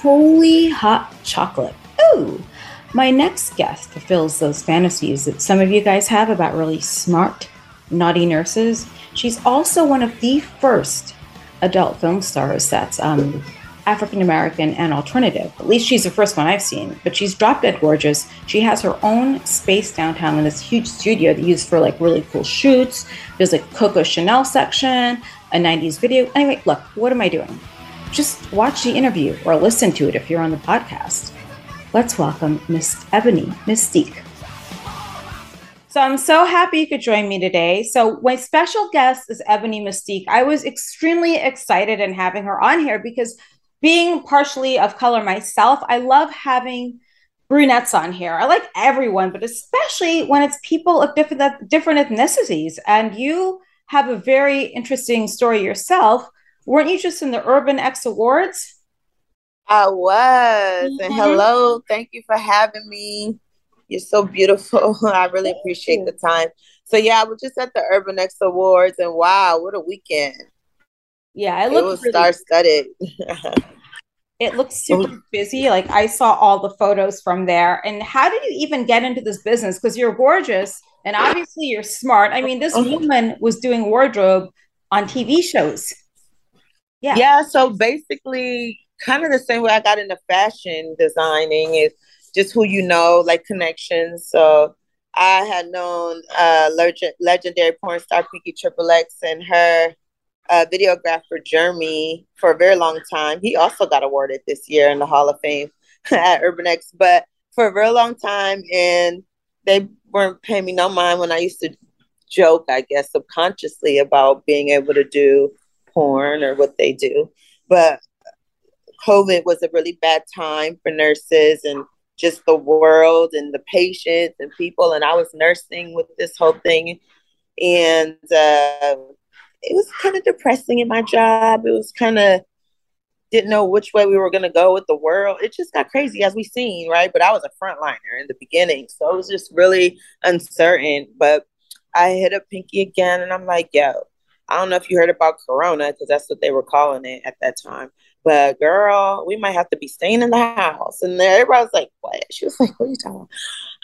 holy hot chocolate. Ooh. My next guest fulfills those fantasies that some of you guys have about really smart, naughty nurses. She's also one of the first adult film stars that's um, African American and alternative. At least she's the first one I've seen. But she's drop dead gorgeous. She has her own space downtown in this huge studio that used for like really cool shoots. There's like Coco Chanel section, a 90s video. Anyway, look, what am I doing? Just watch the interview or listen to it if you're on the podcast. Let's welcome Miss Ebony Mystique. So I'm so happy you could join me today. So my special guest is Ebony Mystique. I was extremely excited in having her on here because being partially of color myself, I love having brunettes on here. I like everyone, but especially when it's people of different different ethnicities. And you have a very interesting story yourself. Weren't you just in the Urban X Awards? I was. Mm-hmm. And hello, thank you for having me. You're so beautiful. I really appreciate the time. So yeah, I was just at the Urban X Awards, and wow, what a weekend! Yeah, it, it was really- star studded. it looks super busy. Like I saw all the photos from there. And how did you even get into this business? Because you're gorgeous and obviously you're smart. I mean, this uh-huh. woman was doing wardrobe on TV shows. Yeah. Yeah. So basically, kind of the same way I got into fashion designing is just who you know, like connections. So I had known uh, legend- legendary porn star Pinky Triple X and her uh, videographer Jeremy for a very long time. He also got awarded this year in the Hall of Fame at Urban X, but for a very long time, and they weren't paying me no mind when I used to joke, I guess, subconsciously about being able to do porn or what they do. But COVID was a really bad time for nurses and just the world and the patients and people. And I was nursing with this whole thing. And uh, it was kind of depressing in my job. It was kind of didn't know which way we were going to go with the world. It just got crazy as we seen, right? But I was a frontliner in the beginning, so it was just really uncertain. But I hit up Pinky again, and I'm like, "Yo, I don't know if you heard about Corona because that's what they were calling it at that time." But girl, we might have to be staying in the house. And everybody was like, What? She was like, What are you talking about?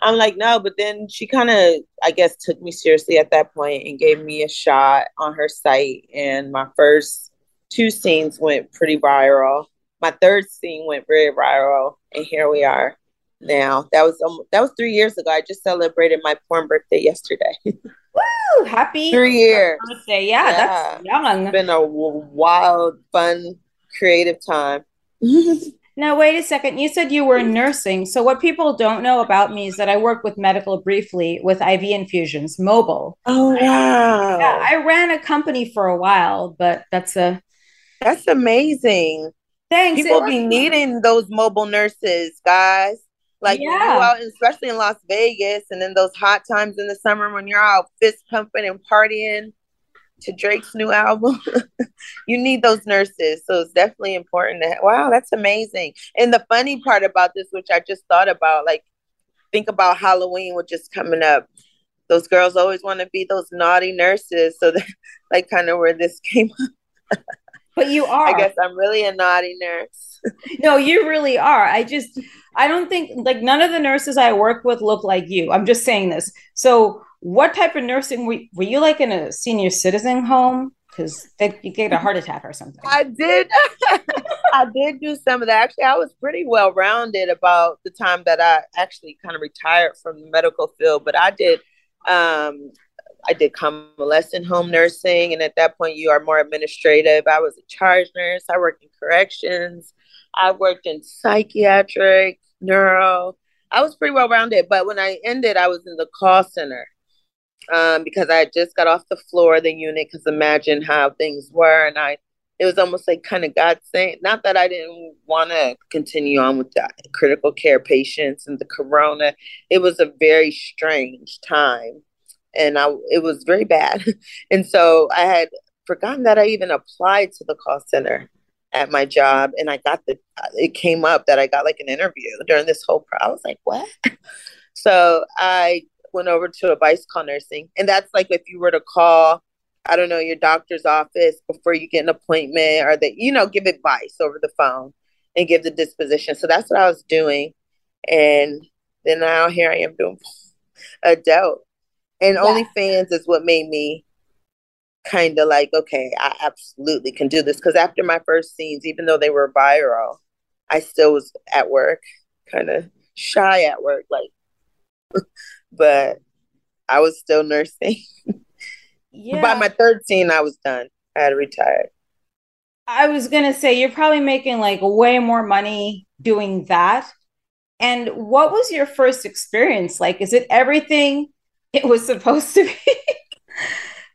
I'm like, No, but then she kind of, I guess, took me seriously at that point and gave me a shot on her site. And my first two scenes went pretty viral. My third scene went very viral. And here we are now. That was um, that was three years ago. I just celebrated my porn birthday yesterday. Woo! Happy three years birthday! Yeah, yeah, that's young. It's been a wild, fun creative time. now, wait a second. You said you were nursing. So, what people don't know about me is that I work with medical briefly with IV infusions, mobile. Oh, wow. Yeah, I ran a company for a while, but that's a. That's amazing. Thanks. People be needing those mobile nurses, guys. Like yeah. out, especially in Las Vegas, and in those hot times in the summer when you're out fist pumping and partying to Drake's new album. you need those nurses. So it's definitely important that wow, that's amazing. And the funny part about this, which I just thought about, like think about Halloween, which is coming up. Those girls always want to be those naughty nurses. So that like kind of where this came up. But you are. I guess I'm really a naughty nurse. no, you really are. I just I don't think like none of the nurses I work with look like you. I'm just saying this. So what type of nursing were, were you like in a senior citizen home? Because you get a heart attack or something. I did. I did do some of that. Actually, I was pretty well rounded about the time that I actually kind of retired from the medical field. But I did, um, I did convalescent home nursing, and at that point, you are more administrative. I was a charge nurse. I worked in corrections. I worked in psychiatric, neuro. I was pretty well rounded. But when I ended, I was in the call center um, because I just got off the floor of the unit. Because imagine how things were, and I, it was almost like kind of God saying, not that I didn't want to continue on with the critical care patients and the corona. It was a very strange time, and I, it was very bad, and so I had forgotten that I even applied to the call center at my job and I got the it came up that I got like an interview during this whole pro I was like what so I went over to advice call nursing. And that's like if you were to call, I don't know, your doctor's office before you get an appointment or that, you know, give advice over the phone. and give the disposition. So that's what I was doing. And then now here I am doing adult. And yeah. OnlyFans is what made me kind of like, okay, I absolutely can do this. Because after my first scenes, even though they were viral, I still was at work, kind of shy at work, like, but I was still nursing. yeah. By my third scene, I was done. I had retired. I was gonna say you're probably making like way more money doing that. And what was your first experience like? Is it everything it was supposed to be?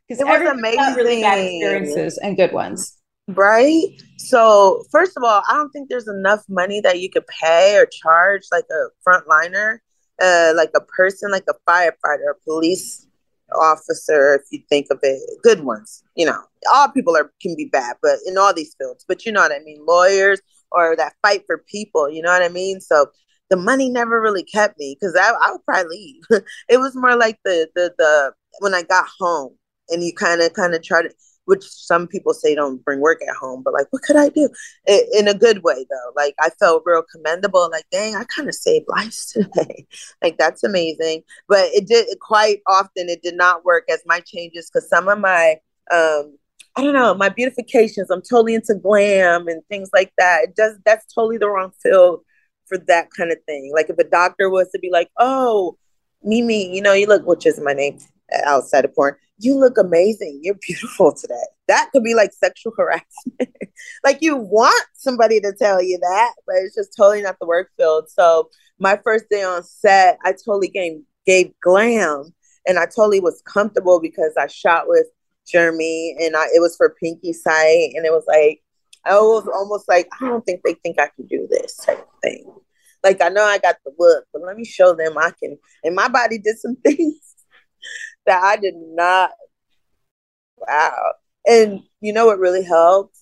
Because it was amazing. Really bad experiences and good ones, right? So first of all, I don't think there's enough money that you could pay or charge like a frontliner, uh, like a person, like a firefighter, a police officer, if you think of it, good ones. You know, all people are can be bad, but in all these fields. But you know what I mean, lawyers or that fight for people. You know what I mean? So the money never really kept me because I, I would probably leave. it was more like the the the when I got home and you kind of kind of try to which some people say don't bring work at home, but like, what could I do? It, in a good way, though. Like, I felt real commendable. Like, dang, I kind of saved lives today. like, that's amazing. But it did quite often, it did not work as my changes because some of my, um, I don't know, my beautifications, I'm totally into glam and things like that. It does, that's totally the wrong field for that kind of thing. Like, if a doctor was to be like, oh, Mimi, you know, you look, which is my name outside of porn you look amazing. You're beautiful today. That could be like sexual harassment. like you want somebody to tell you that, but it's just totally not the work field. So my first day on set, I totally gave gave glam and I totally was comfortable because I shot with Jeremy and I it was for Pinky Sight and it was like I was almost like I don't think they think I can do this type of thing. Like I know I got the look, but let me show them I can. And my body did some things that I did not. Wow. And you know what really helped?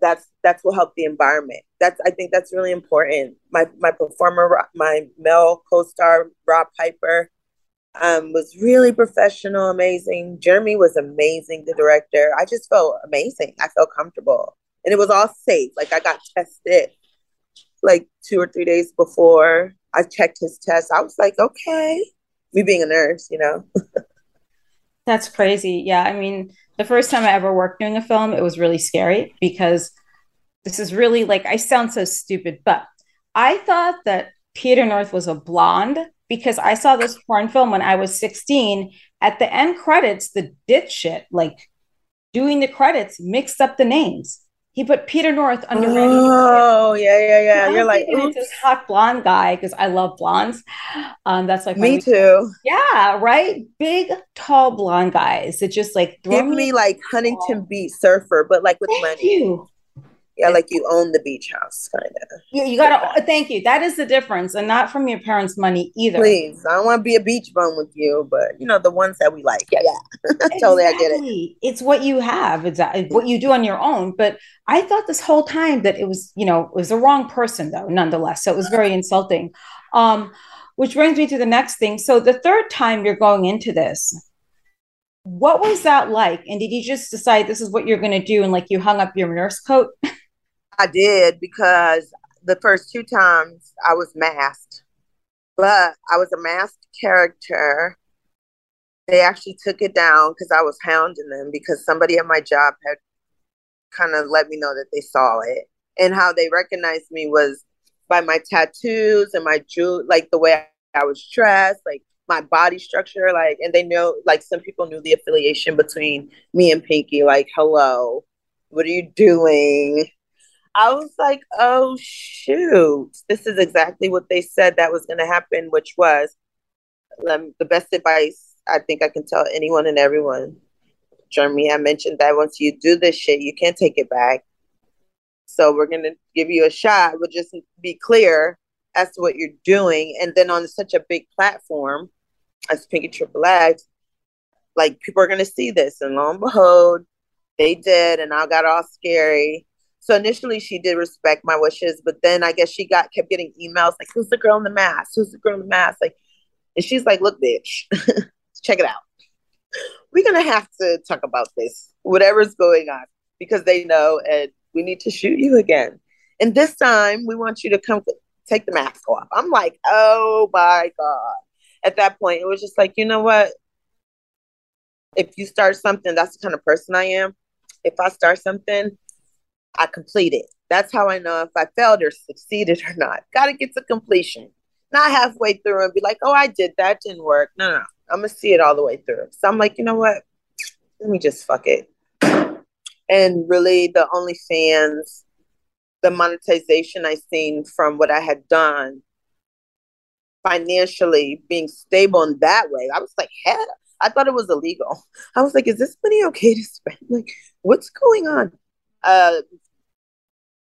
That's that's what helped the environment. That's I think that's really important. My my performer, my male co-star Rob Piper, um, was really professional, amazing. Jeremy was amazing, the director. I just felt amazing. I felt comfortable, and it was all safe. Like I got tested like two or three days before I checked his test. I was like, okay, me being a nurse, you know. That's crazy. Yeah. I mean, the first time I ever worked doing a film, it was really scary because this is really like, I sound so stupid, but I thought that Peter North was a blonde because I saw this porn film when I was 16. At the end credits, the ditch shit, like doing the credits, mixed up the names. He put Peter North under. Oh yeah, yeah, yeah. You're like it's this hot blonde guy because I love blondes. Um, that's like me too. Yeah, right. Big, tall blonde guys that just like give me like Huntington Beach surfer, but like with Thank money. You. Yeah, like you own the beach house, kind of. Yeah, you gotta. Thank you. That is the difference, and not from your parents' money either. Please, I don't want to be a beach bum with you, but you know the ones that we like. Yeah, yeah. totally, I get it. It's what you have. It's uh, what you do on your own. But I thought this whole time that it was, you know, it was the wrong person, though. Nonetheless, so it was very insulting. Um, which brings me to the next thing. So the third time you're going into this, what was that like? And did you just decide this is what you're going to do, and like you hung up your nurse coat? I did because the first two times I was masked, but I was a masked character. They actually took it down because I was hounding them because somebody at my job had kind of let me know that they saw it. And how they recognized me was by my tattoos and my jewel, like the way I was dressed, like my body structure, like, and they know, like, some people knew the affiliation between me and Pinky, like, hello, what are you doing? I was like, oh shoot, this is exactly what they said that was going to happen, which was um, the best advice I think I can tell anyone and everyone. Jeremy, I mentioned that once you do this shit, you can't take it back. So we're going to give you a shot. We'll just be clear as to what you're doing. And then on such a big platform as Pinky Triple X, like people are going to see this. And lo and behold, they did. And I got all scary so initially she did respect my wishes, but then I guess she got kept getting emails like, "Who's the girl in the mask? Who's the girl in the mask?" Like, and she's like, "Look, bitch, check it out. We're gonna have to talk about this, whatever's going on, because they know, and we need to shoot you again." And this time we want you to come take the mask off. I'm like, oh my God. At that point, it was just like, you know what? If you start something, that's the kind of person I am. If I start something, I complete it. That's how I know if I failed or succeeded or not. Got to get to completion. Not halfway through and be like, oh, I did that, didn't work. No, no, I'm going to see it all the way through. So I'm like, you know what? Let me just fuck it. And really, the OnlyFans, the monetization I seen from what I had done financially being stable in that way, I was like, hell, I thought it was illegal. I was like, is this money okay to spend? Like, what's going on? Uh,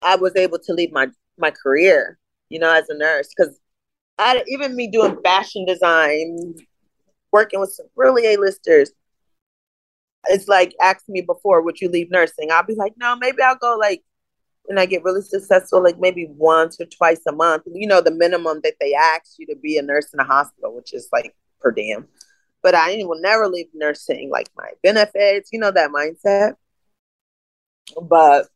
I was able to leave my my career, you know, as a nurse, because I even me doing fashion design, working with some really A-listers. It's like ask me before, would you leave nursing? I'll be like, no, maybe I'll go like when I get really successful, like maybe once or twice a month. You know, the minimum that they ask you to be a nurse in a hospital, which is like per diem. But I will never leave nursing, like my benefits, you know, that mindset. But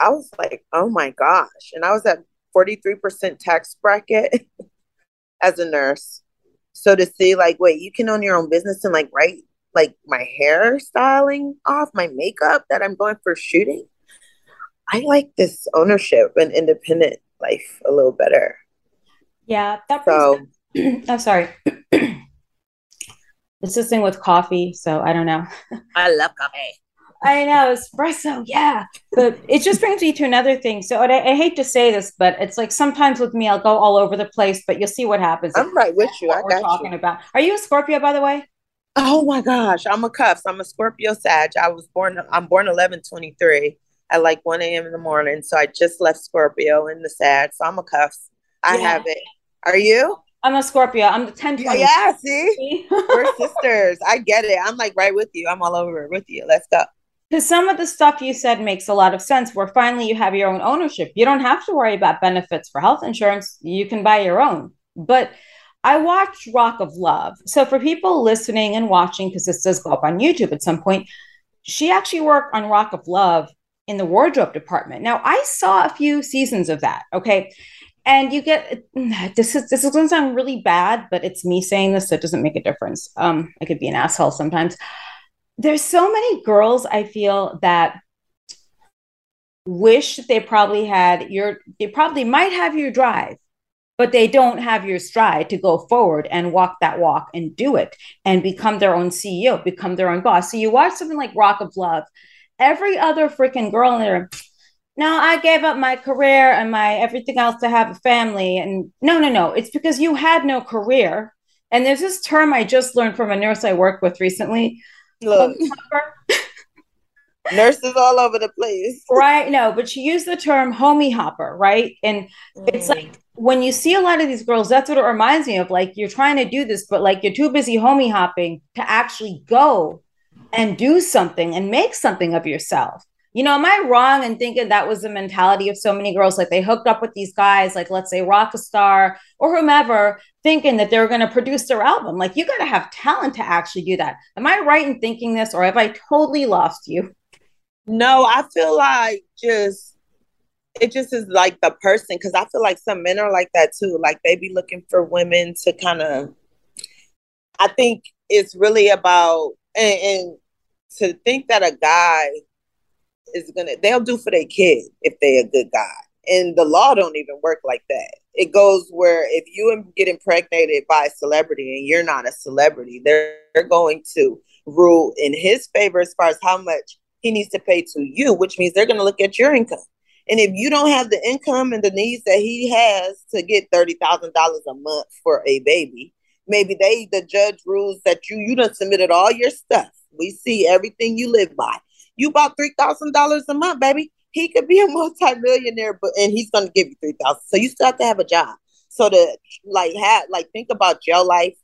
I was like, oh my gosh. And I was at 43% tax bracket as a nurse. So to see like, wait, you can own your own business and like write like my hair styling off, my makeup that I'm going for shooting. I like this ownership and independent life a little better. Yeah, that so. I'm sorry. Assisting with coffee, so I don't know. I love coffee. I know espresso, yeah. But it just brings me to another thing. So I, I, hate to say this, but it's like sometimes with me, I'll go all over the place, but you'll see what happens. I'm right with you. I got talking you. about. Are you a Scorpio, by the way? Oh my gosh, I'm a cusp. I'm a Scorpio Sag. I was born. I'm born 1123 at like 1 a.m. in the morning. So I just left Scorpio in the Sag. So I'm a cusp. I yeah. have it. Are you? I'm a Scorpio. I'm the 10 20. Yeah, see? We're sisters. I get it. I'm like right with you. I'm all over it with you. Let's go because some of the stuff you said makes a lot of sense where finally you have your own ownership. You don't have to worry about benefits for health insurance. You can buy your own. But i watched rock of love. So for people listening and watching because this does go up on youtube at some point she actually worked on rock of love in the wardrobe department. Now i saw a few seasons of that okay? And you get this is this is going to sound really bad but it's me saying this so it doesn't make a difference. Um i could be an asshole sometimes there's so many girls I feel that wish they probably had your they probably might have your drive but they don't have your stride to go forward and walk that walk and do it and become their own CEO, become their own boss. So you watch something like Rock of Love, every other freaking girl in there, no, I gave up my career and my everything else to have a family. And no, no, no, it's because you had no career. And there's this term I just learned from a nurse I worked with recently Look. Nurses all over the place. Right. No, but she used the term homie hopper, right? And mm. it's like when you see a lot of these girls, that's what it reminds me of. Like you're trying to do this, but like you're too busy homie hopping to actually go and do something and make something of yourself. You know, am I wrong in thinking that was the mentality of so many girls? Like they hooked up with these guys, like let's say Rockstar or whomever, thinking that they were going to produce their album. Like you got to have talent to actually do that. Am I right in thinking this, or have I totally lost you? No, I feel like just it just is like the person because I feel like some men are like that too. Like they be looking for women to kind of. I think it's really about and, and to think that a guy is gonna they'll do for their kid if they're a good guy. And the law don't even work like that. It goes where if you get impregnated by a celebrity and you're not a celebrity, they're, going to rule in his favor as far as how much he needs to pay to you, which means they're going to look at your income. And if you don't have the income and the needs that he has to get thirty thousand dollars a month for a baby, maybe they the judge rules that you you done submitted all your stuff. We see everything you live by. You bought three thousand dollars a month, baby. He could be a multimillionaire, but and he's gonna give you three thousand. So you still have to have a job. So to like have like think about your life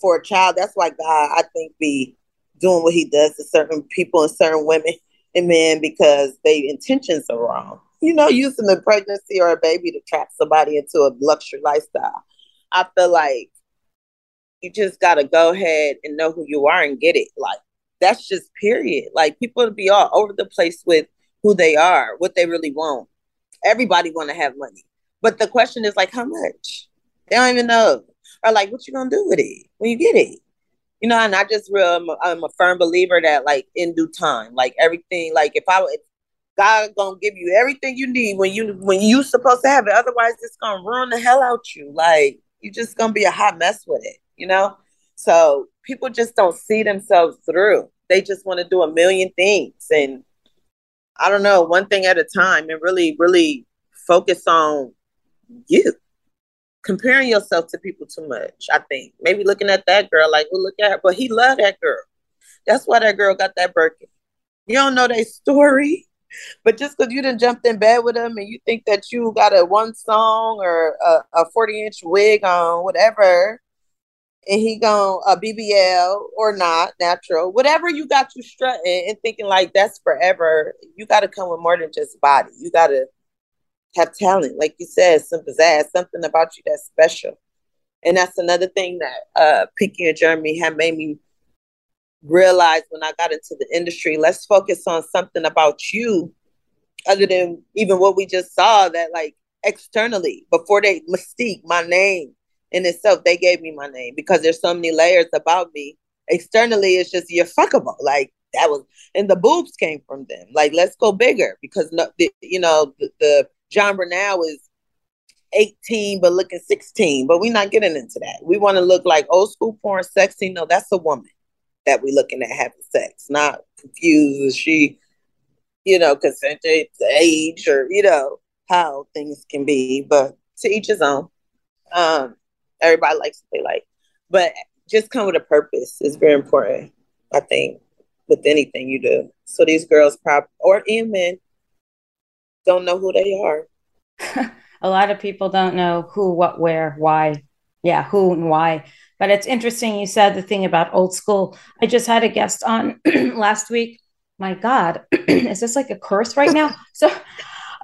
for a child. That's why God, I think, be doing what He does to certain people and certain women and men because their intentions are wrong. You know, using a pregnancy or a baby to trap somebody into a luxury lifestyle. I feel like you just gotta go ahead and know who you are and get it. Like that's just period. Like people be all over the place with who they are, what they really want. everybody want to have money. But the question is like, how much? They don't even know. Or like, what you gonna do with it when you get it? You know, and I just real I'm a, I'm a firm believer that like in due time, like everything, like if I if God gonna give you everything you need when you when you supposed to have it. Otherwise, it's gonna ruin the hell out you. Like you just gonna be a hot mess with it, you know. So people just don't see themselves through. They just want to do a million things, and I don't know, one thing at a time, and really, really focus on you. Comparing yourself to people too much, I think. Maybe looking at that girl like, well, look at her, but he loved that girl. That's why that girl got that Birkin. You don't know their story. But just because you didn't jump in bed with him and you think that you got a one song or a, a 40 inch wig on, whatever, and he gone a BBL or not natural, whatever you got you strutting and thinking like that's forever, you got to come with more than just body. You got to have talent, like you said, some pizzazz, something about you that's special. And that's another thing that uh, Pinky and Jeremy have made me realize when I got into the industry, let's focus on something about you other than even what we just saw that like externally before they mystique my name in itself they gave me my name because there's so many layers about me. Externally it's just you're fuckable. Like that was and the boobs came from them. Like let's go bigger because no, the, you know the, the genre now is 18 but looking 16 but we're not getting into that. We want to look like old school porn sexy. No that's a woman that we looking at having sex, not confused she, you know, consented age or, you know, how things can be, but to each his own. Um, everybody likes what they like. But just come with a purpose is very important, I think, with anything you do. So these girls probably or even men don't know who they are. a lot of people don't know who, what, where, why. Yeah, who and why. But it's interesting you said the thing about old school. I just had a guest on last week. My God, is this like a curse right now? So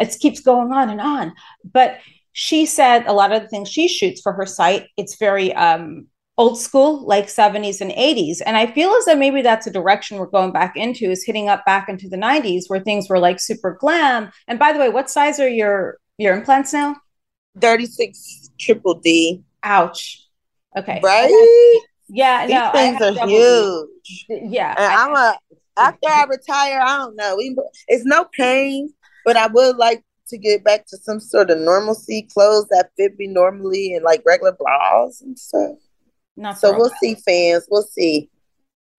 it keeps going on and on. But she said a lot of the things she shoots for her site, it's very um, old school, like 70s and 80s. And I feel as though maybe that's a direction we're going back into, is hitting up back into the 90s where things were like super glam. And by the way, what size are your your implants now? 36 triple D. Ouch. Okay. Right? Yeah, These no, things are huge. Yeah. And I'm a after I retire, I don't know. It's no pain, but I would like to get back to some sort of normalcy, clothes that fit me normally and like regular bras and stuff. Not so we'll see, fans. We'll see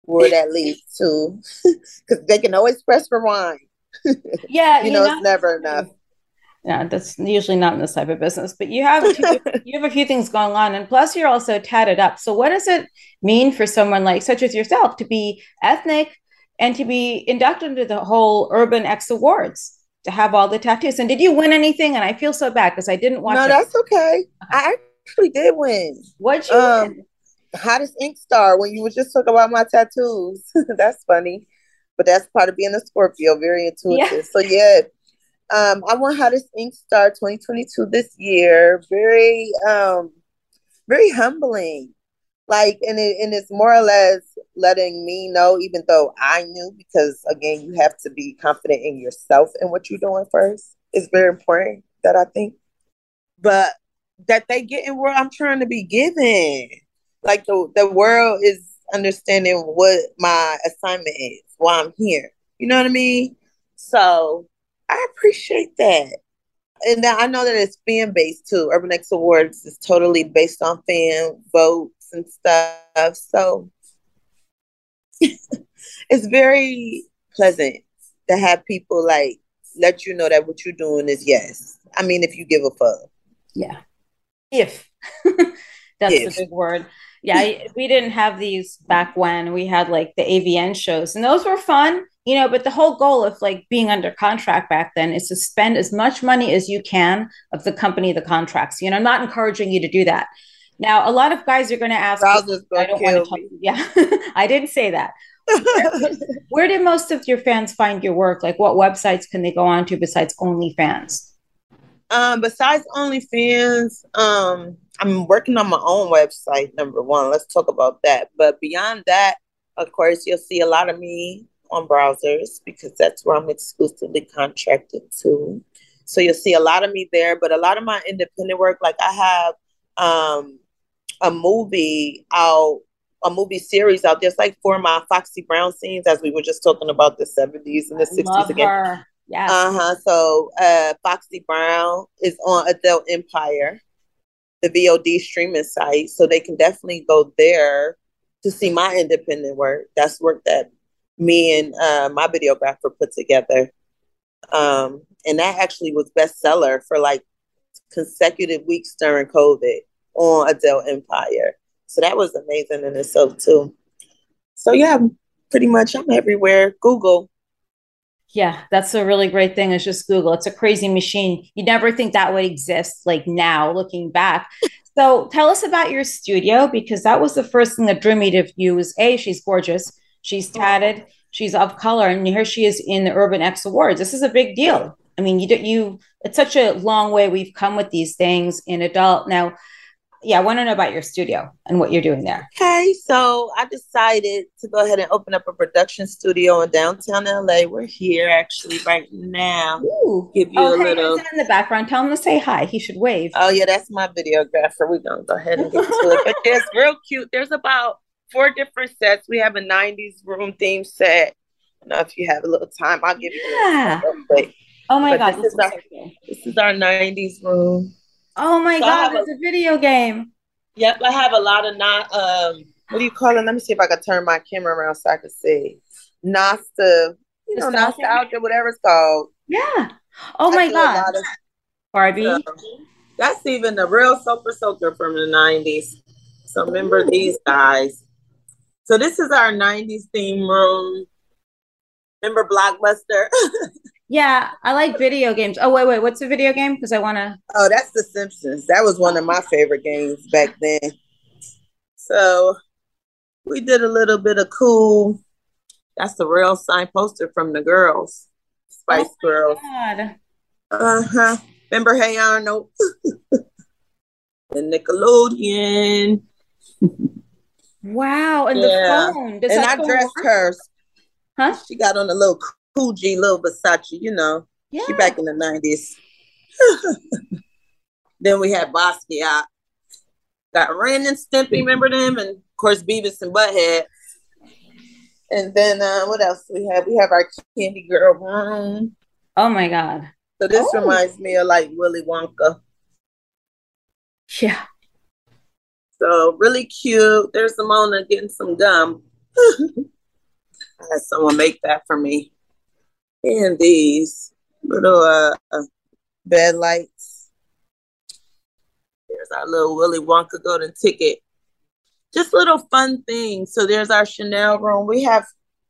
where that leads to, because they can always press rewind. Yeah, you know, it's never enough yeah, that's usually not in this type of business, but you have two, you have a few things going on, and plus you're also tatted up. So what does it mean for someone like such as yourself to be ethnic and to be inducted into the whole Urban X Awards? To have all the tattoos, and did you win anything? And I feel so bad because I didn't watch. No, it. that's okay. I actually did win. What'd you um, win? Hottest ink star when you were just talking about my tattoos. that's funny, but that's part of being a Scorpio. Very intuitive. Yeah. So yeah, um, I won Hottest Ink Star 2022 this year. Very, um, very humbling. Like, and it, and it's more or less letting me know, even though I knew, because again, you have to be confident in yourself and what you're doing first. It's very important that I think, but that they get in where I'm trying to be given. Like the the world is understanding what my assignment is, why I'm here. You know what I mean? So I appreciate that. And I know that it's fan based too. Urban X Awards is totally based on fan votes and stuff. So it's very pleasant to have people like let you know that what you're doing is yes. I mean, if you give a fuck. Yeah. If that's if. the big word. Yeah, we didn't have these back when we had like the AVN shows, and those were fun you know but the whole goal of like being under contract back then is to spend as much money as you can of the company the contracts you know i'm not encouraging you to do that now a lot of guys are going to ask i don't want to talk yeah i didn't say that. Where, where did most of your fans find your work? Like what websites can they go on to besides onlyfans? Um besides onlyfans um i'm working on my own website number one. Let's talk about that. But beyond that of course you'll see a lot of me on Brazzers because that's where I'm exclusively contracted to. So you'll see a lot of me there, but a lot of my independent work, like I have um, a movie out, a movie series out. There's like four of my Foxy Brown scenes, as we were just talking about the 70s and the 60s again. Yeah. Uh huh. So uh, Foxy Brown is on Adult Empire, the VOD streaming site. So they can definitely go there to see my independent work. That's work that me and uh, my videographer put together. Um, and that actually was bestseller for like consecutive weeks during COVID on Adult Empire. So that was amazing in itself too. So yeah, pretty much I'm everywhere. Google. Yeah, that's a really great thing. It's just Google. It's a crazy machine. You never think that would exist like now, looking back. So tell us about your studio because that was the first thing that drew me to you was A, she's gorgeous. She's tatted, she's of color, and here she is in the Urban X Awards. This is a big deal. I mean, you you it's such a long way we've come with these things in adult. Now, yeah, I want to know about your studio and what you're doing there. Okay, so I decided to go ahead and open up a production studio in downtown LA. We're here actually right now. Ooh. Give you oh, a hey, little in the background. Tell him to say hi. He should wave. Oh yeah, that's my videographer. We're gonna go ahead and get to it. But there's real cute. There's about four different sets. We have a 90s room theme set. I know if you have a little time, I'll give you yeah. Oh my but god, this, this, is our, this is our 90s room. Oh my so god, it's a, a, video game. Yep, I have a lot of not um what do you call it? Let me see if I can turn my camera around so I can see. Nostalgia, you know, nostalgia, whatever it's called. Yeah. Oh I my god. Of, Barbie. Uh, that's even the real super Soaker from the 90s. So remember Ooh. these guys. So this is our 90s theme room. Remember Blockbuster? Yeah, I like video games. Oh wait, wait, what's a video game? Because I want to. Oh, that's The Simpsons. That was one of my favorite games back then. So we did a little bit of cool. That's the real sign poster from the girls, Spice oh Girls. Uh huh. Remember Hey Arnold? the Nickelodeon. Wow, and yeah. the phone. Does and I dressed work? her. Huh? She got on a little Fuji, little Versace, you know. Yeah. She back in the 90s. then we had Basquiat. Got Ren and Stimpy, remember them? And of course Beavis and Butthead. And then uh, what else we have? We have our Candy Girl room. Oh my god. So this oh. reminds me of like Willy Wonka. Yeah. So really cute. There's Simona getting some gum. I had someone make that for me and these little uh, bed lights. There's our little Willy Wonka golden ticket. Just little fun things. So there's our Chanel room. We have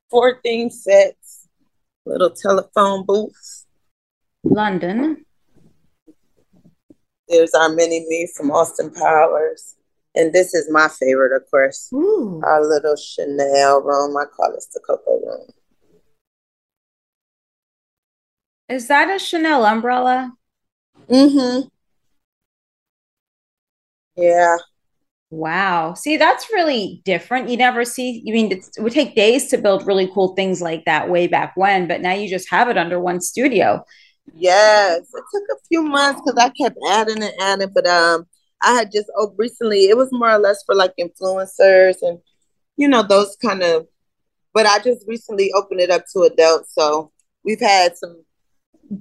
four theme sets, little telephone booths. London. There's our mini me from Austin Powers. And this is my favorite, of course. Ooh. Our little Chanel room. I call this the Coco room. Is that a Chanel umbrella? Mm-hmm. Yeah. Wow. See, that's really different. You never see, I mean, it would take days to build really cool things like that way back when, but now you just have it under one studio. Yes. It took a few months because I kept adding and adding, but um, I had just oh, recently, it was more or less for like influencers and, you know, those kind of, but I just recently opened it up to adults. So we've had some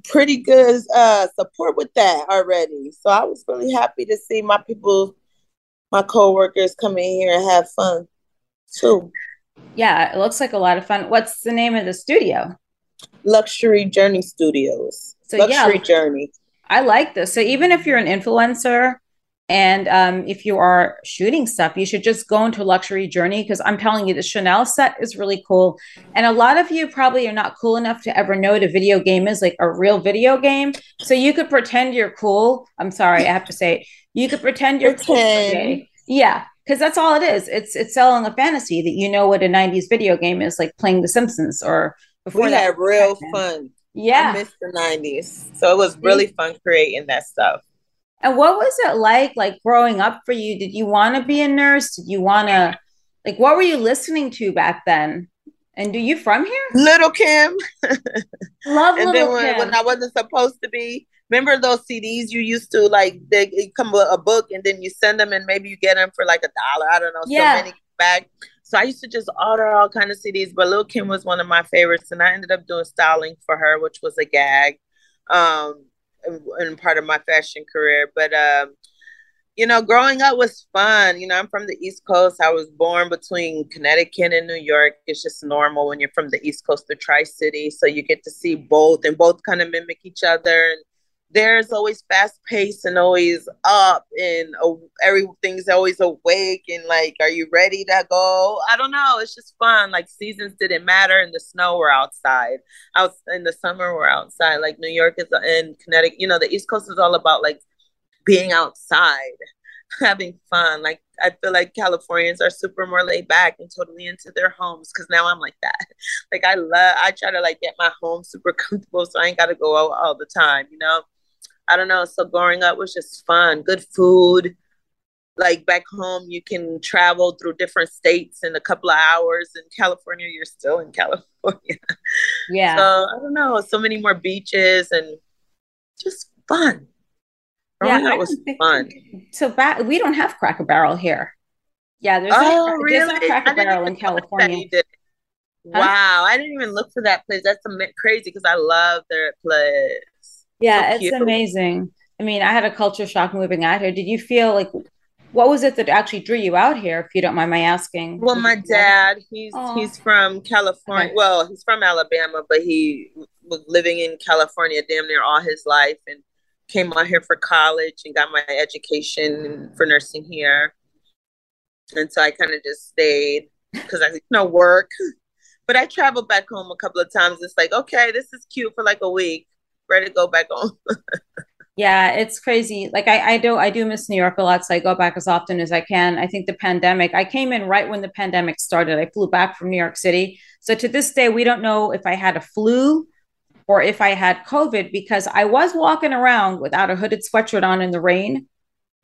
pretty good uh, support with that already. So I was really happy to see my people, my coworkers come in here and have fun too. Yeah, it looks like a lot of fun. What's the name of the studio? Luxury Journey Studios. So Luxury yeah, Journey. I like this. So even if you're an influencer and um, if you are shooting stuff, you should just go into luxury journey because I'm telling you, the Chanel set is really cool. And a lot of you probably are not cool enough to ever know what a video game is, like a real video game. So you could pretend you're cool. I'm sorry, I have to say it. You could pretend you're cool. Yeah, because that's all it is. It's it's selling a fantasy that you know what a '90s video game is, like playing The Simpsons or before. We that had real fun. Yeah, I missed the '90s, so it was really fun creating that stuff. And what was it like, like growing up for you? Did you want to be a nurse? Did you want to, like, what were you listening to back then? And do you from here? Lil' Kim. Love and Little then when, Kim. when I wasn't supposed to be, remember those CDs you used to like they come with a book and then you send them and maybe you get them for like a dollar. I don't know, yeah. so many back. So I used to just order all kind of CDs, but Lil' Kim was one of my favorites, and I ended up doing styling for her, which was a gag, um, and part of my fashion career. But um, you know, growing up was fun. You know, I'm from the East Coast. I was born between Connecticut and New York. It's just normal when you're from the East Coast to Tri City, so you get to see both, and both kind of mimic each other. And there's always fast pace and always up and uh, everything's always awake and like are you ready to go? I don't know. It's just fun. Like seasons didn't matter in the snow we're outside. Out in the summer we're outside. Like new york is in connecticut you know the east coast is all about like being outside having fun. Like i feel like californians are super more laid back and totally into their homes because now i'm like that. Like i love i try to like get my home super comfortable so i ain't gotta go out all the time you know I don't know. So growing up was just fun, good food. Like back home, you can travel through different states in a couple of hours. In California, you're still in California. Yeah. So I don't know. So many more beaches and just fun. Growing yeah, up was fun. So back, we don't have Cracker Barrel here. Yeah, there's oh, a, really? there's a Cracker Barrel in California. Wow, I didn't even look for that place. That's crazy because I love their place. Yeah, it's amazing. I mean, I had a culture shock moving out here. Did you feel like what was it that actually drew you out here, if you don't mind my asking? Well, my dad, he's oh. he's from California. Okay. Well, he's from Alabama, but he was living in California damn near all his life and came out here for college and got my education for nursing here. And so I kind of just stayed because I you know work. But I traveled back home a couple of times. It's like, okay, this is cute for like a week ready to go back home. yeah, it's crazy. Like I, I do I do miss New York a lot, so I go back as often as I can. I think the pandemic, I came in right when the pandemic started. I flew back from New York City. So to this day, we don't know if I had a flu or if I had COVID because I was walking around without a hooded sweatshirt on in the rain.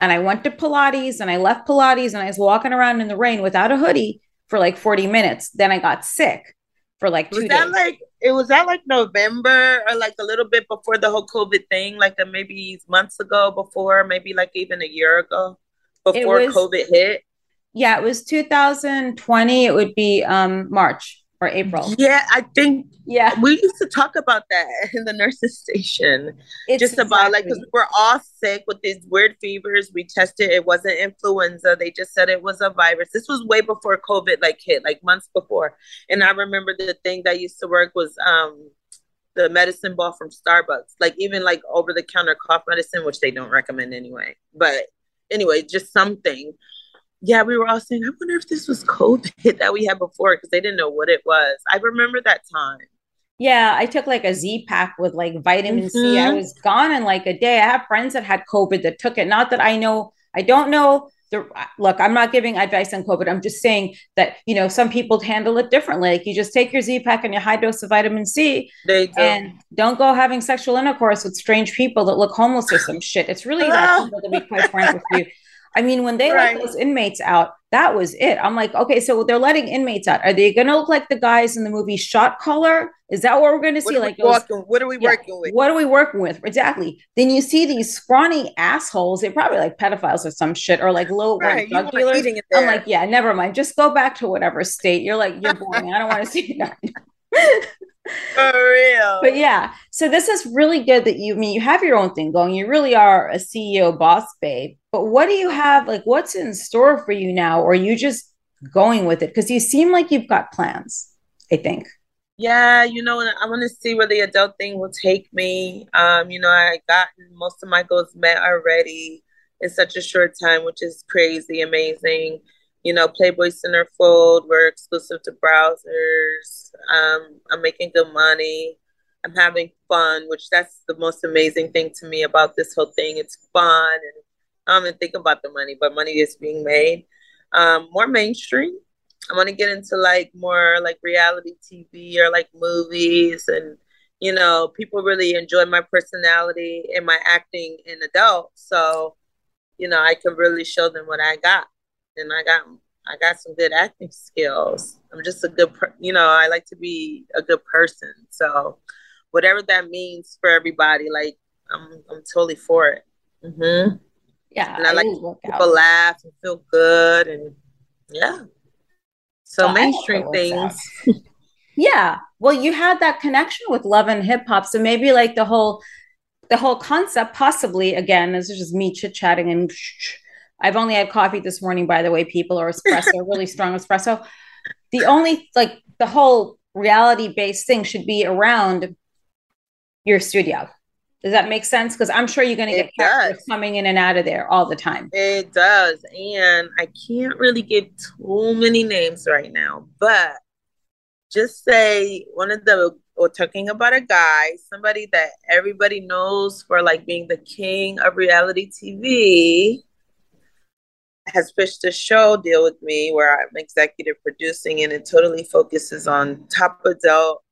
And I went to Pilates and I left Pilates and I was walking around in the rain without a hoodie for like 40 minutes. Then I got sick for like two was that days. like it was that like November or like a little bit before the whole COVID thing, like a maybe months ago before, maybe like even a year ago before was, COVID hit. Yeah, it was 2020. It would be um March or April. Yeah, I think. Yeah, we used to talk about that in the nurses station. It's just exactly. about like because we're all sick with these weird fevers. We tested; it wasn't influenza. They just said it was a virus. This was way before COVID like hit, like months before. And I remember the thing that used to work was um the medicine ball from Starbucks, like even like over the counter cough medicine, which they don't recommend anyway. But anyway, just something yeah, we were all saying, I wonder if this was COVID that we had before because they didn't know what it was. I remember that time. Yeah, I took like a Z pack with like vitamin mm-hmm. C. I mm-hmm. was gone in like a day. I have friends that had COVID that took it. Not that I know, I don't know. The, look, I'm not giving advice on COVID. I'm just saying that you know some people handle it differently. Like you just take your Z pack and your high dose of vitamin C, and don't go having sexual intercourse with strange people that look homeless or some shit. It's really that simple to be quite frank with you. I mean, when they right. let those inmates out, that was it. I'm like, okay, so they're letting inmates out. Are they going to look like the guys in the movie Shot Caller? Is that what we're going to see? Like, those, what are we yeah, working with? What are we working with? Exactly. Then you see these scrawny assholes. They're probably like pedophiles or some shit, or like low right, drug dealers. I'm like, yeah, never mind. Just go back to whatever state. You're like, you're boring. I don't want to see that. For real. But yeah, so this is really good that you I mean you have your own thing going. You really are a CEO boss babe. But what do you have like what's in store for you now or are you just going with it because you seem like you've got plans, I think. Yeah, you know, I want to see where the adult thing will take me. Um, you know, I got most of my goals met already in such a short time, which is crazy, amazing you know, Playboy Centerfold, we're exclusive to Brazzers. Um, I'm making good money. I'm having fun, which that's the most amazing thing to me about this whole thing. It's fun and I don't even think about the money, but money is being made. Um, more mainstream. I want to get into like more like reality TV or like movies and you know, people really enjoy my personality and my acting in adult. So, you know, I can really show them what I got and I got I got some good acting skills. I'm just a good, per- you know, I like to be a good person. So, whatever that means for everybody, like I'm I'm totally for it. Mm-hmm. Yeah, and I, I like people out. laugh and feel good, and yeah. So oh, mainstream things. yeah, well, you had that connection with love and hip hop, so maybe like the whole the whole concept possibly again this is just me chit chatting and I've only had coffee this morning, by the way, people, or espresso, really strong espresso. The only like the whole reality based thing should be around your studio. Does that make sense? Because I'm sure you're going to get characters coming in and out of there all the time. It does. And I can't really give too many names right now, but just say one of the, or talking about a guy, somebody that everybody knows for like being the king of reality TV has pitched a show deal with me where I'm executive producing and it totally focuses on top adult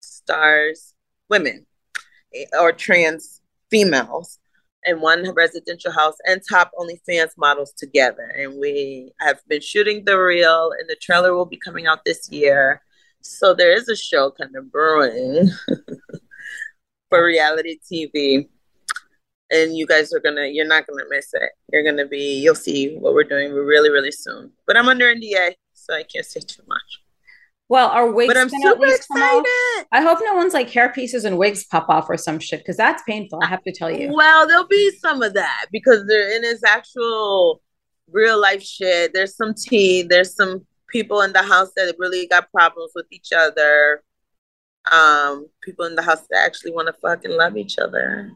stars, women eh, or trans females in one residential house and top OnlyFans models together. And we have been shooting the reel, and the trailer will be coming out this year. So there is a show kind of brewing for reality TV. And you guys are gonna, you're not gonna miss it. You're gonna be, you'll see what we're doing really, really soon. But I'm under NDA, so I can't say too much. Well, our wigs but I'm super excited. I hope no one's like hair pieces and wigs pop off or some shit because that's painful. I have to tell you. Well, there'll be some of that because they're in his actual real life shit. There's some tea. There's some people in the house that really got problems with each other. Um, people in the house that actually want to fucking love each other.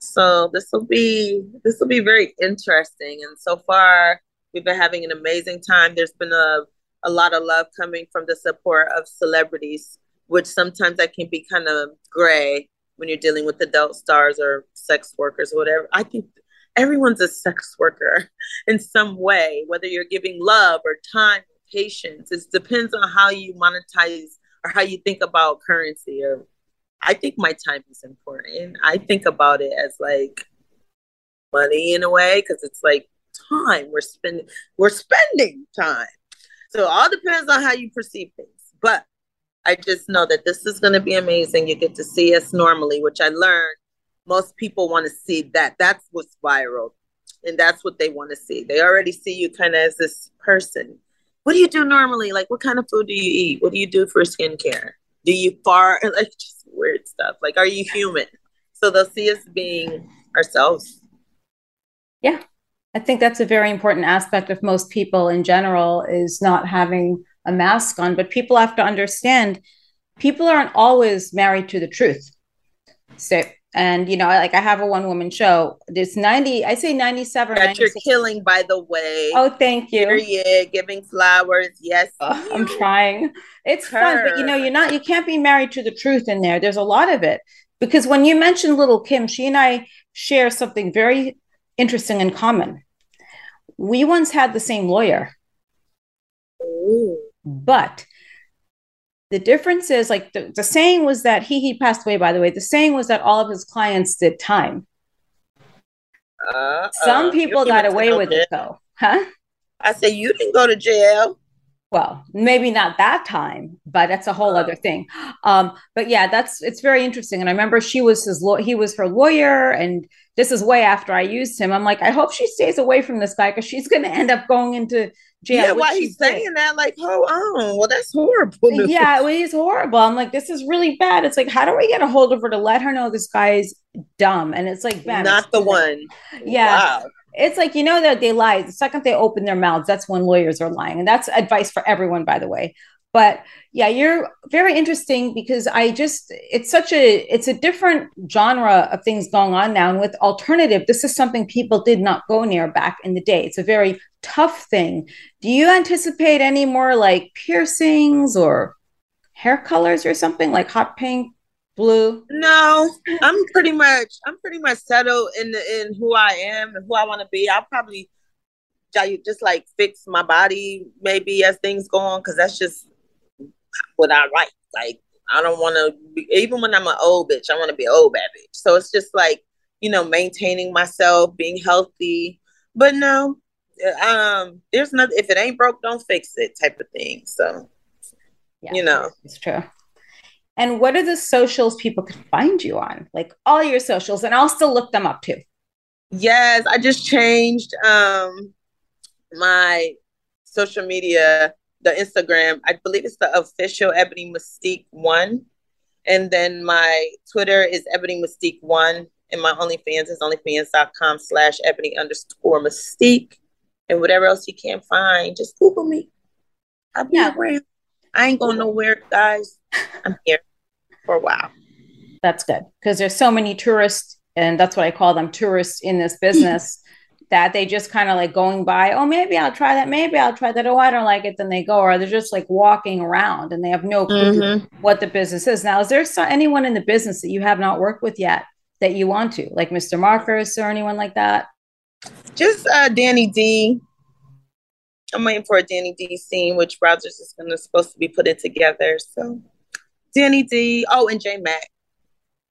So this will be this will be very interesting. And so far, we've been having an amazing time. There's been a a lot of love coming from the support of celebrities, which sometimes that can be kind of gray when you're dealing with adult stars or sex workers or whatever. I think everyone's a sex worker in some way, whether you're giving love or time, or patience. It depends on how you monetize or how you think about currency. Or I think my time is important. I think about it as like money in a way because it's like time we're spending. We're spending time so all depends on how you perceive things. But I just know that this is going to be amazing. You get to see us normally, which I learned most people want to see that. That's what's viral. And that's what they want to see. They already see you kind of as this person. What do you do normally? Like, what kind of food do you eat? What do you do for skincare? Do you fart? Like, just weird stuff. Like, are you human? So they'll see us being ourselves. Yeah. I think that's a very important aspect of most people in general is not having a mask on. But people have to understand people aren't always married to the truth. So, and you know, like I have a one woman show. There's 90, I say 97. That you're killing, by the way. Oh, thank you. Period. Giving flowers. Yes. Oh, I'm trying. It's Her. fun, but you know, you're not, you can't be married to the truth in there. There's a lot of it. Because when you mentioned Lil' Kim, she and I share something very interesting in common we once had the same lawyer. Ooh. But the difference is like the, the saying was that he he passed away by the way. The saying was that all of his clients did time. Uh, some people got away with it though. Huh? I say you didn't go to jail. Well maybe not that time but that's a whole uh, other thing. Um but yeah that's it's very interesting. And i remember she was his law he was her lawyer and this is way after I used him. I'm like, I hope she stays away from this guy because she's going to end up going into jail. Yeah, why he's saying that? Like, oh, oh, well, that's horrible. Yeah, well, he's horrible. I'm like, this is really bad. It's like, how do we get a hold of her to let her know this guy's dumb? And it's like, bam, not the one. Yeah. Wow. It's like you know that they lie. The second they open their mouths, that's when lawyers are lying, and that's advice for everyone, by the way but yeah you're very interesting because i just it's such a it's a different genre of things going on now and with alternative this is something people did not go near back in the day it's a very tough thing do you anticipate any more like piercings or hair colors or something like hot pink blue no i'm pretty much i'm pretty much settled in the, in who i am and who i want to be i'll probably just like fix my body maybe as things go on because that's just what I like. Like I don't want to even when I'm an old bitch, I want to be an old bad bitch. So it's just like you know maintaining myself, being healthy. But no, um, there's nothing. If it ain't broke, don't fix it, type of thing. So yeah, you know, it's true. And what are the socials people can find you on? Like all your socials, and I'll still look them up too. Yes, I just changed um my social media, the Instagram. I believe it's the official Ebony Mystique one. And then my Twitter is Ebony Mystique one. And my OnlyFans is onlyfans.com slash ebony underscore mystique. And whatever else you can't find, just Google me. I'll be yeah. around. I ain't going nowhere, guys. I'm here for a while. That's good because there's so many tourists, and that's what I call them tourists in this business. that they just kind of like going by, oh, maybe I'll try that. Maybe I'll try that. Oh, I don't like it. Then they go, or they're just like walking around and they have no clue mm-hmm. what the business is. Now, is there anyone in the business that you have not worked with yet that you want to, like Mr. Marcus or anyone like that? Just uh, Danny D. I'm waiting for a Danny D scene, which Brazzers is gonna supposed to be putting together. So Danny D. Oh, and J Mac.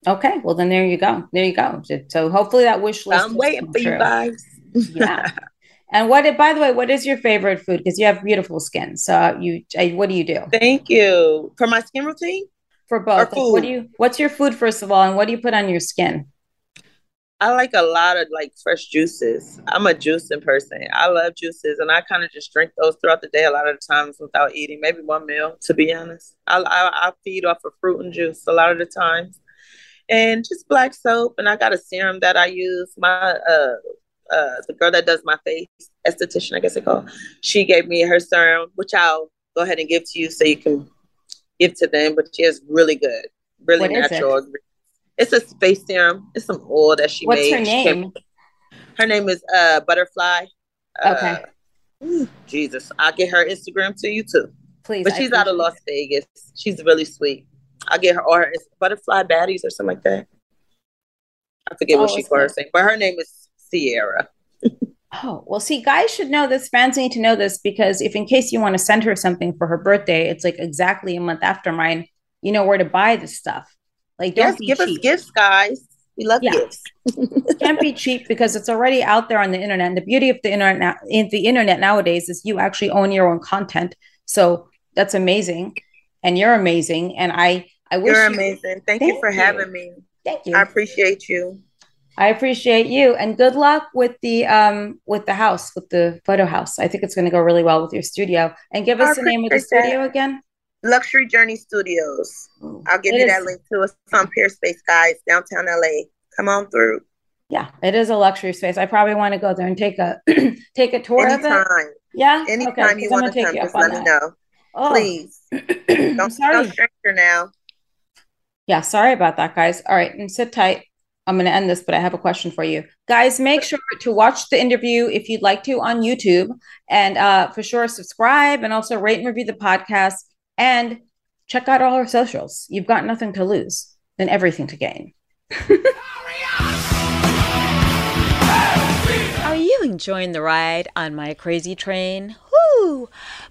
Okay, well then there you go. There you go. So hopefully that wish list. I'm waiting for true. you guys. yeah. And what? By the way, what is your favorite food? Because you have beautiful skin. So you, what do you do? Thank you for my skin routine. For both. Like, what do you? What's your food first of all, and what do you put on your skin? I like a lot of like fresh juices. I'm a juicing person. I love juices, and I kind of just drink those throughout the day. A lot of the times without eating, maybe one meal. To be honest, I, I, I feed off of fruit and juice a lot of the times, and just black soap. And I got a serum that I use. My uh uh the girl that does my face, esthetician, I guess they call. She gave me her serum, which I'll go ahead and give to you so you can give to them. But she is really good, really what natural it's a space serum. It's some oil that she What's made. What's her name? her name is uh Butterfly. Okay. Uh, Jesus, I'll get her Instagram to you too. Please. But she's out of Las Vegas. She's really sweet. I'll get her or her Butterfly Baddies or something like that. I forget oh, what she called her saying, but her name is Sierra. oh, well, see, guys should know this. Fans need to know this because if, in case you want to send her something for her birthday, it's like exactly a month after mine, you know where to buy this stuff. Like, don't yes, give cheap. us gifts, guys. We love yeah. gifts. Can't be cheap because it's already out there on the internet. And the beauty of the internet, in the internet nowadays, is you actually own your own content. So that's amazing, and you're amazing. And I, I wish you're amazing. Thank, thank you for you. having me. Thank you. I appreciate you. I appreciate you, and good luck with the um with the house, with the photo house. I think it's going to go really well with your studio. And give us the name of the studio that. again. Luxury Journey Studios. I'll give it you is. that link to us on Peerspace, guys, downtown LA. Come on through. Yeah, it is a luxury space. I probably want to go there and take a take a tour Anytime. of it. Yeah. Anytime okay, you want to come, just let that. me know. Oh. Please. don't, sorry. don't stranger now. Yeah, sorry about that, guys. All right, and sit tight. I'm going to end this, but I have a question for you. Guys, make sure to watch the interview if you'd like to on YouTube and uh, for sure subscribe and also rate and review the podcast. And check out all our socials. You've got nothing to lose and everything to gain. Are you enjoying the ride on my Krazy Train? Woo!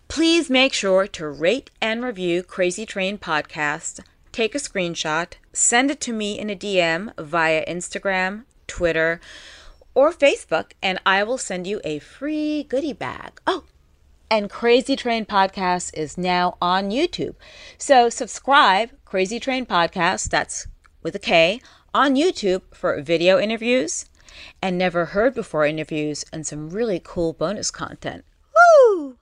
Please make sure to rate and review Krazy Train Podcast. Take a screenshot, send it to me in a DM via Instagram, Twitter, or Facebook, and I will send you a free goodie bag. Oh, and Krazy Train Podcast is now on YouTube. So subscribe, Krazy Train Podcast, that's with a K, on YouTube for video interviews and never heard before interviews and some really cool bonus content. Woo!